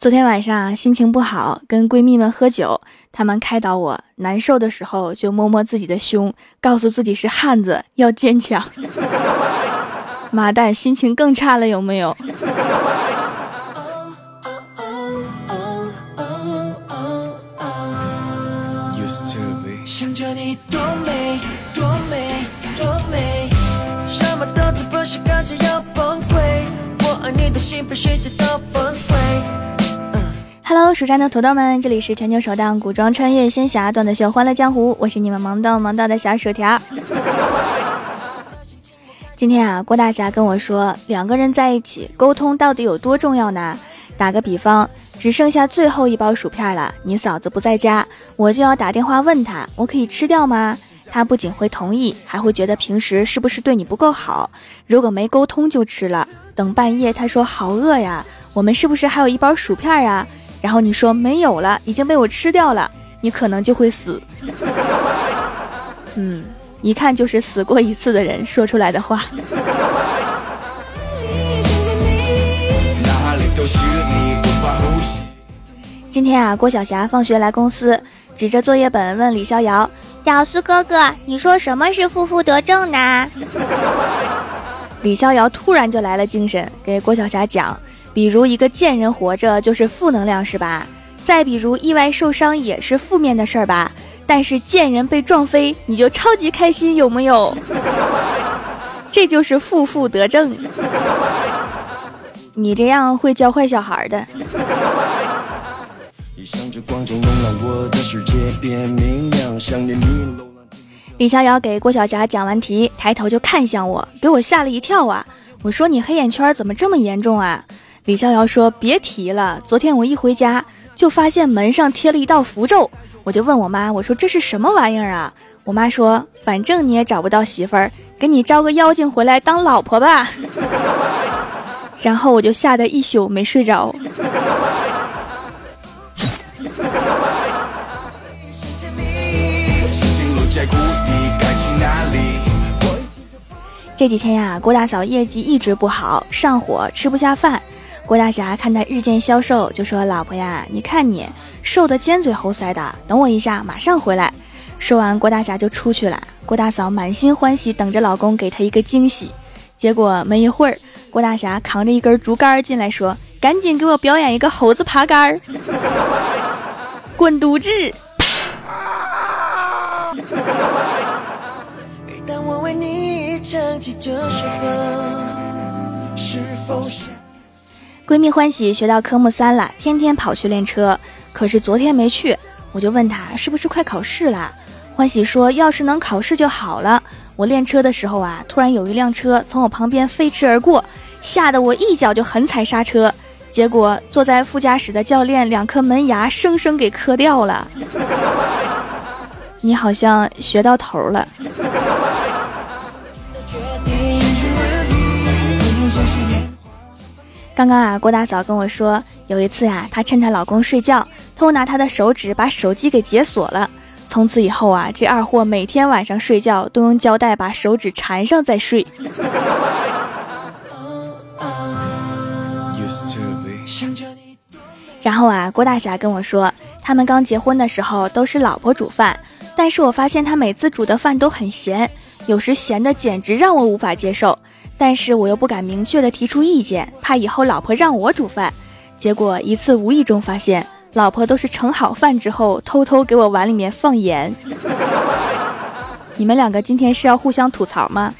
昨天晚上心情不好，跟闺蜜们喝酒，她们开导我，难受的时候就摸摸自己的胸，告诉自己是汉子，要坚强。妈蛋，心情更差了，有没有？Hello，蜀山的土豆们，这里是全球首档古装穿越仙侠段子秀《欢乐江湖》，我是你们萌到萌到的小薯条。今天啊，郭大侠跟我说，两个人在一起沟通到底有多重要呢？打个比方，只剩下最后一包薯片了，你嫂子不在家，我就要打电话问他，我可以吃掉吗？他不仅会同意，还会觉得平时是不是对你不够好？如果没沟通就吃了，等半夜他说好饿呀，我们是不是还有一包薯片呀？然后你说没有了，已经被我吃掉了，你可能就会死。嗯，一看就是死过一次的人说出来的话。今天啊，郭晓霞放学来公司，指着作业本问李逍遥：“屌丝哥哥，你说什么是负负得正呢？”李逍遥突然就来了精神，给郭晓霞讲。比如一个贱人活着就是负能量是吧？再比如意外受伤也是负面的事儿吧？但是贱人被撞飞你就超级开心有没有？这就是负负得正。你这样会教坏小孩的。李逍遥给郭晓霞讲完题，抬头就看向我，给我吓了一跳啊！我说你黑眼圈怎么这么严重啊？李逍遥说：“别提了，昨天我一回家就发现门上贴了一道符咒，我就问我妈，我说这是什么玩意儿啊？我妈说，反正你也找不到媳妇儿，给你招个妖精回来当老婆吧。然后我就吓得一宿没睡着。这几天呀，郭大嫂业绩一直不好，上火，吃不下饭。”郭大侠看他日渐消瘦，就说：“老婆呀，你看你瘦的尖嘴猴腮的，等我一下，马上回来。”说完，郭大侠就出去了。郭大嫂满心欢喜，等着老公给她一个惊喜。结果没一会儿，郭大侠扛着一根竹竿进来，说：“赶紧给我表演一个猴子爬杆儿，滚犊子！”当我为你唱起这首歌，是否是？闺蜜欢喜学到科目三了，天天跑去练车。可是昨天没去，我就问她是不是快考试了。欢喜说，要是能考试就好了。我练车的时候啊，突然有一辆车从我旁边飞驰而过，吓得我一脚就狠踩刹车，结果坐在副驾驶的教练两颗门牙生生给磕掉了。你好像学到头了。刚刚啊，郭大嫂跟我说，有一次啊，她趁她老公睡觉，偷拿他的手指把手机给解锁了。从此以后啊，这二货每天晚上睡觉都用胶带把手指缠上再睡。然后啊，郭大侠跟我说，他们刚结婚的时候都是老婆煮饭，但是我发现他每次煮的饭都很咸，有时咸的简直让我无法接受。但是我又不敢明确的提出意见，怕以后老婆让我煮饭。结果一次无意中发现，老婆都是盛好饭之后偷偷给我碗里面放盐。你们两个今天是要互相吐槽吗？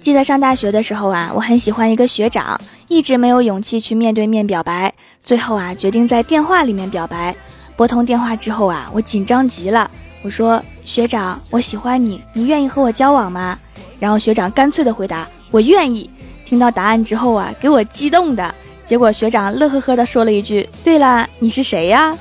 记得上大学的时候啊，我很喜欢一个学长，一直没有勇气去面对面表白，最后啊，决定在电话里面表白。拨通电话之后啊，我紧张极了。我说：“学长，我喜欢你，你愿意和我交往吗？”然后学长干脆的回答：“我愿意。”听到答案之后啊，给我激动的。结果学长乐呵呵的说了一句：“对了，你是谁呀？”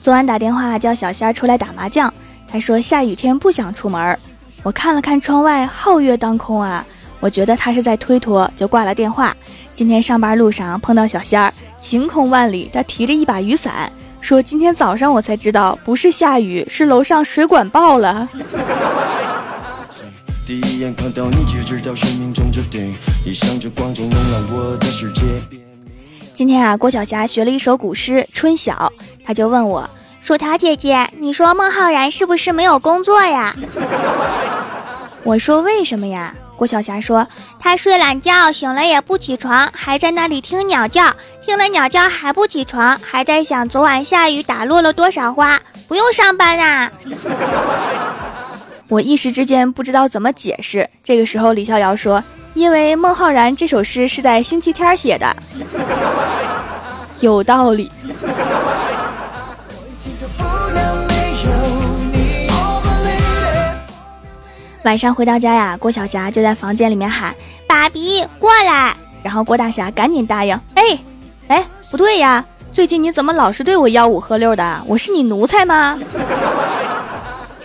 昨晚打电话叫小仙儿出来打麻将，他说下雨天不想出门。我看了看窗外，皓月当空啊！我觉得他是在推脱，就挂了电话。今天上班路上碰到小仙儿，晴空万里，他提着一把雨伞，说：“今天早上我才知道，不是下雨，是楼上水管爆了。”今天啊，郭晓霞学了一首古诗《春晓》，她就问我：“薯条姐姐，你说孟浩然是不是没有工作呀？”我说：“为什么呀？”郭晓霞说：“他睡懒觉，醒了也不起床，还在那里听鸟叫，听了鸟叫还不起床，还在想昨晚下雨打落了多少花，不用上班啊。”我一时之间不知道怎么解释。这个时候，李逍遥说：“因为孟浩然这首诗是在星期天写的，有道理。”晚上回到家呀，郭晓霞就在房间里面喊：“爸比过来。”然后郭大侠赶紧答应：“哎，哎，不对呀，最近你怎么老是对我吆五喝六的？我是你奴才吗？”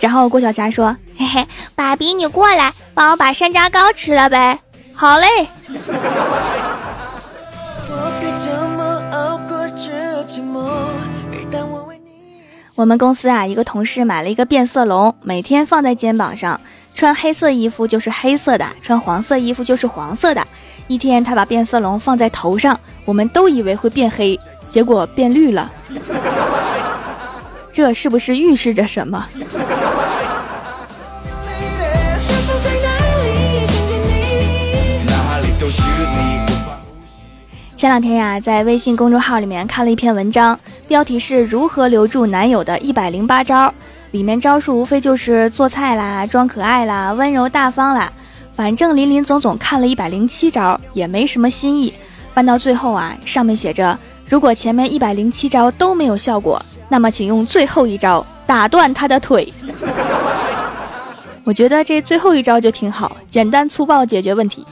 然后郭晓霞说：“嘿嘿，爸比你过来，帮我把山楂糕吃了呗。”好嘞。我们公司啊，一个同事买了一个变色龙，每天放在肩膀上。穿黑色衣服就是黑色的，穿黄色衣服就是黄色的。一天，他把变色龙放在头上，我们都以为会变黑，结果变绿了。这是不是预示着什么？前两天呀，在微信公众号里面看了一篇文章，标题是如何留住男友的一百零八招。里面招数无非就是做菜啦、装可爱啦、温柔大方啦，反正林林总总看了一百零七招，也没什么新意。翻到最后啊，上面写着：如果前面一百零七招都没有效果，那么请用最后一招打断他的腿。我觉得这最后一招就挺好，简单粗暴解决问题。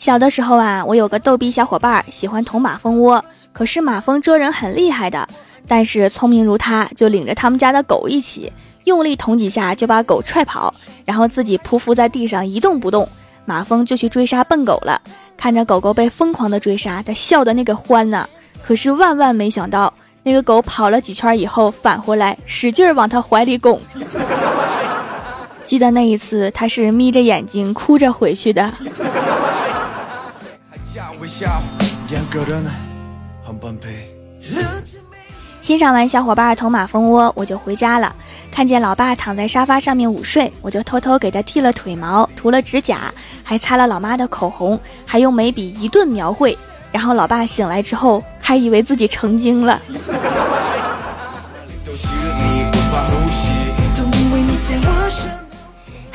小的时候啊，我有个逗逼小伙伴，喜欢捅马蜂窝。可是马蜂蛰人很厉害的，但是聪明如他，就领着他们家的狗一起，用力捅几下就把狗踹跑，然后自己匍匐在地上一动不动。马蜂就去追杀笨狗了，看着狗狗被疯狂的追杀，他笑的那个欢呐。可是万万没想到，那个狗跑了几圈以后返回来，使劲往他怀里拱。记得那一次，他是眯着眼睛哭着回去的。欣赏完小伙伴捅马蜂窝，我就回家了。看见老爸躺在沙发上面午睡，我就偷偷给他剃了腿毛，涂了指甲，还擦了老妈的口红，还用眉笔一顿描绘。然后老爸醒来之后，还以为自己成精了。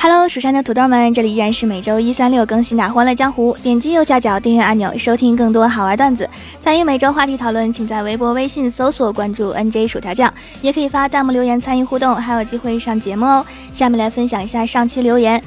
Hello，蜀山的土豆们，这里依然是每周一、三、六更新的《欢乐江湖》。点击右下角订阅按钮，收听更多好玩段子。参与每周话题讨论，请在微博、微信搜索关注 NJ 薯条酱，也可以发弹幕留言参与互动，还有机会上节目哦。下面来分享一下上期留言。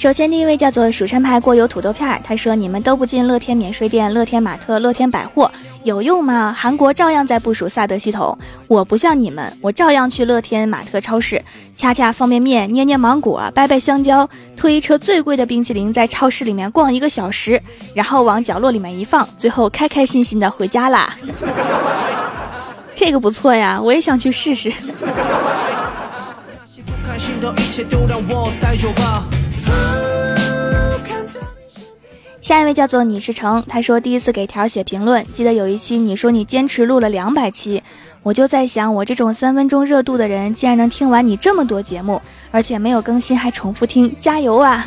首先，第一位叫做蜀山派过油土豆片儿，他说：“你们都不进乐天免税店、乐天玛特、乐天百货，有用吗？韩国照样在部署萨德系统。我不像你们，我照样去乐天玛特超市，掐掐方便面，捏捏芒果，掰掰香蕉，推一车最贵的冰淇淋，在超市里面逛一个小时，然后往角落里面一放，最后开开心心的回家啦。这个不错呀，我也想去试试。”下一位叫做你是成，他说第一次给条写评论，记得有一期你说你坚持录了两百期，我就在想，我这种三分钟热度的人，竟然能听完你这么多节目，而且没有更新还重复听，加油啊！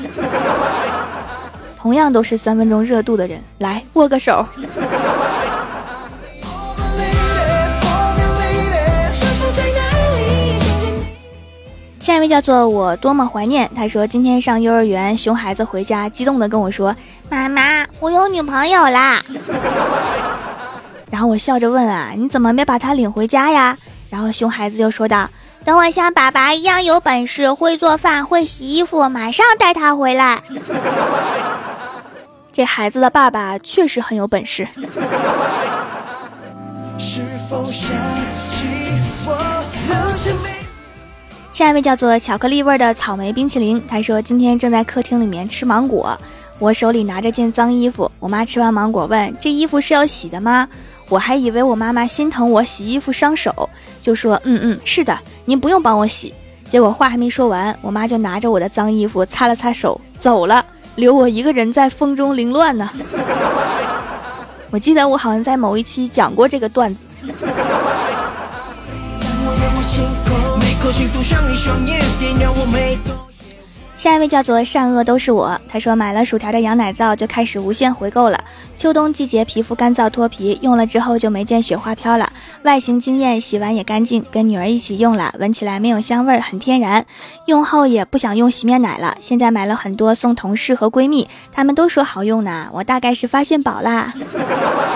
同样都是三分钟热度的人，来握个手。下一位叫做我多么怀念，他说今天上幼儿园，熊孩子回家，激动的跟我说：“妈妈，我有女朋友啦！” 然后我笑着问啊，你怎么没把她领回家呀？然后熊孩子就说道：“等我像爸爸一样有本事，会做饭，会洗衣服，马上带她回来。”这孩子的爸爸确实很有本事。下一位叫做巧克力味的草莓冰淇淋，他说今天正在客厅里面吃芒果，我手里拿着件脏衣服。我妈吃完芒果问：“这衣服是要洗的吗？”我还以为我妈妈心疼我洗衣服伤手，就说：“嗯嗯，是的，您不用帮我洗。”结果话还没说完，我妈就拿着我的脏衣服擦了擦手走了，留我一个人在风中凌乱呢。我记得我好像在某一期讲过这个段子。下一位叫做善恶都是我。他说买了薯条的羊奶皂就开始无限回购了。秋冬季节皮肤干燥脱皮，用了之后就没见雪花飘了，外形惊艳，洗完也干净。跟女儿一起用了，闻起来没有香味，很天然。用后也不想用洗面奶了。现在买了很多送同事和闺蜜，她们都说好用呢。我大概是发现宝啦。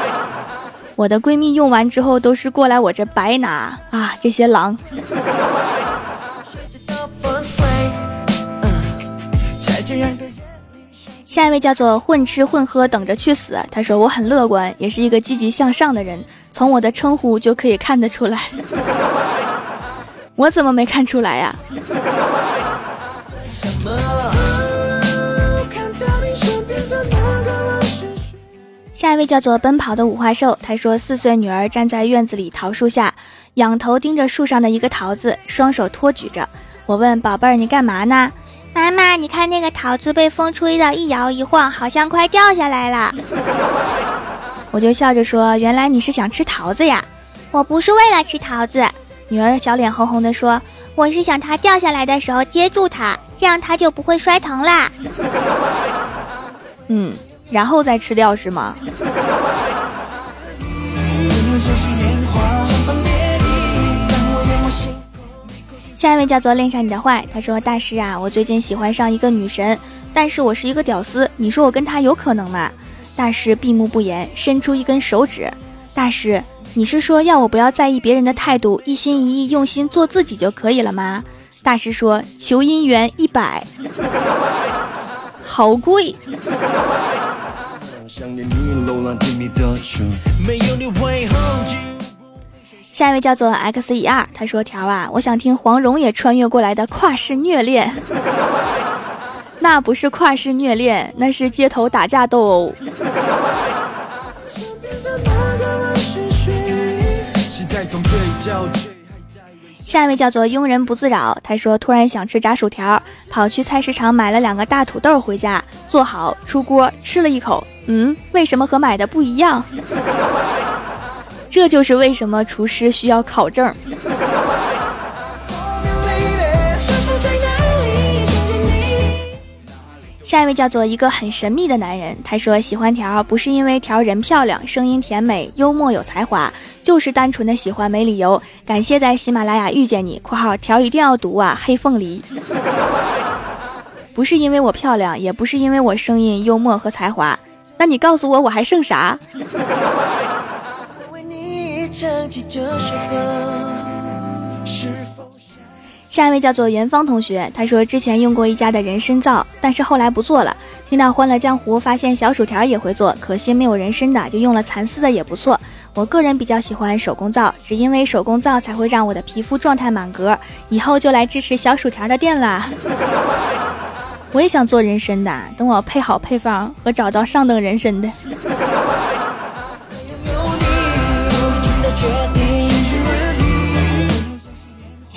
我的闺蜜用完之后都是过来我这白拿啊，这些狼。下一位叫做混吃混喝等着去死。他说我很乐观，也是一个积极向上的人，从我的称呼就可以看得出来。我怎么没看出来呀？下一位叫做奔跑的五花兽。他说四岁女儿站在院子里桃树下，仰头盯着树上的一个桃子，双手托举着。我问宝贝儿，你干嘛呢？妈妈，你看那个桃子被风吹的一摇一晃，好像快掉下来了。我就笑着说：“原来你是想吃桃子呀？”我不是为了吃桃子。女儿小脸红红的说：“我是想它掉下来的时候接住它，这样它就不会摔疼啦。”嗯，然后再吃掉是吗？下一位叫做恋上你的坏，他说大师啊，我最近喜欢上一个女神，但是我是一个屌丝，你说我跟她有可能吗？大师闭目不言，伸出一根手指，大师，你是说要我不要在意别人的态度，一心一意用心做自己就可以了吗？大师说求姻缘一百，好贵。下一位叫做 X E R，他说条啊，我想听黄蓉也穿越过来的跨式虐恋，那不是跨式虐恋，那是街头打架斗殴。下一位叫做庸人不自扰，他说突然想吃炸薯条，跑去菜市场买了两个大土豆回家，做好出锅吃了一口，嗯，为什么和买的不一样？这就是为什么厨师需要考证。下一位叫做一个很神秘的男人，他说喜欢条不是因为条人漂亮、声音甜美、幽默有才华，就是单纯的喜欢没理由。感谢在喜马拉雅遇见你（括号条一定要读啊，黑凤梨）。不是因为我漂亮，也不是因为我声音幽默和才华，那你告诉我我还剩啥？下一位叫做元芳同学，他说之前用过一家的人参皂，但是后来不做了。听到《欢乐江湖》，发现小薯条也会做，可惜没有人参的，就用了蚕丝的也不错。我个人比较喜欢手工皂，只因为手工皂才会让我的皮肤状态满格。以后就来支持小薯条的店啦。我也想做人参的，等我配好配方和找到上等人参的。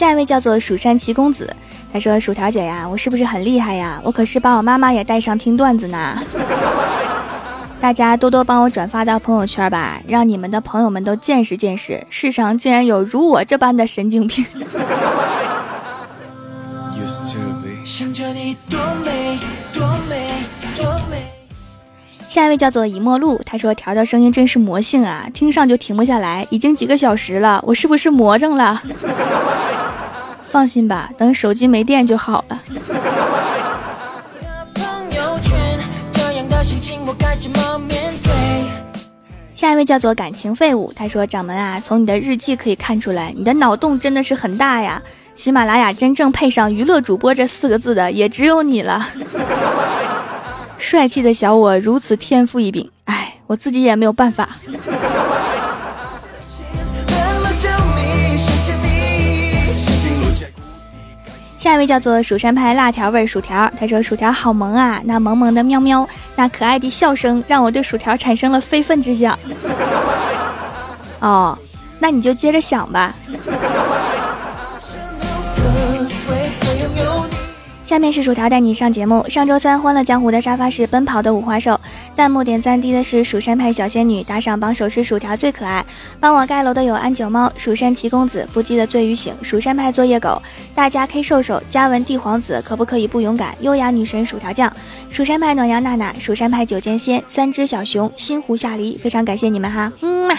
下一位叫做蜀山七公子，他说：“薯条姐呀，我是不是很厉害呀？我可是把我妈妈也带上听段子呢。大家多多帮我转发到朋友圈吧，让你们的朋友们都见识见识，世上竟然有如我这般的神经病。”下一位叫做以沫露，他说：“条条声音真是魔性啊，听上就停不下来，已经几个小时了，我是不是魔怔了？” 放心吧，等手机没电就好了。下一位叫做感情废物，他说：“掌门啊，从你的日记可以看出来，你的脑洞真的是很大呀。喜马拉雅真正配上娱乐主播这四个字的，也只有你了。帅气的小我如此天赋异禀，哎，我自己也没有办法。”下一位叫做蜀山派辣条味薯条，他说薯条好萌啊，那萌萌的喵喵，那可爱的笑声让我对薯条产生了非分之想。哦，那你就接着想吧。下面是薯条带你上节目。上周三《欢乐江湖》的沙发是奔跑的五花兽，弹幕点赞低的是蜀山派小仙女，打赏榜首是薯条最可爱。帮我盖楼的有安九猫、蜀山七公子、不羁的醉与醒、蜀山派作业狗、大家 K 瘦瘦、嘉文帝皇子，可不可以不勇敢？优雅女神薯条酱、蜀山派暖阳娜娜、蜀山派九剑仙、三只小熊、星湖下离，非常感谢你们哈，嗯嘛。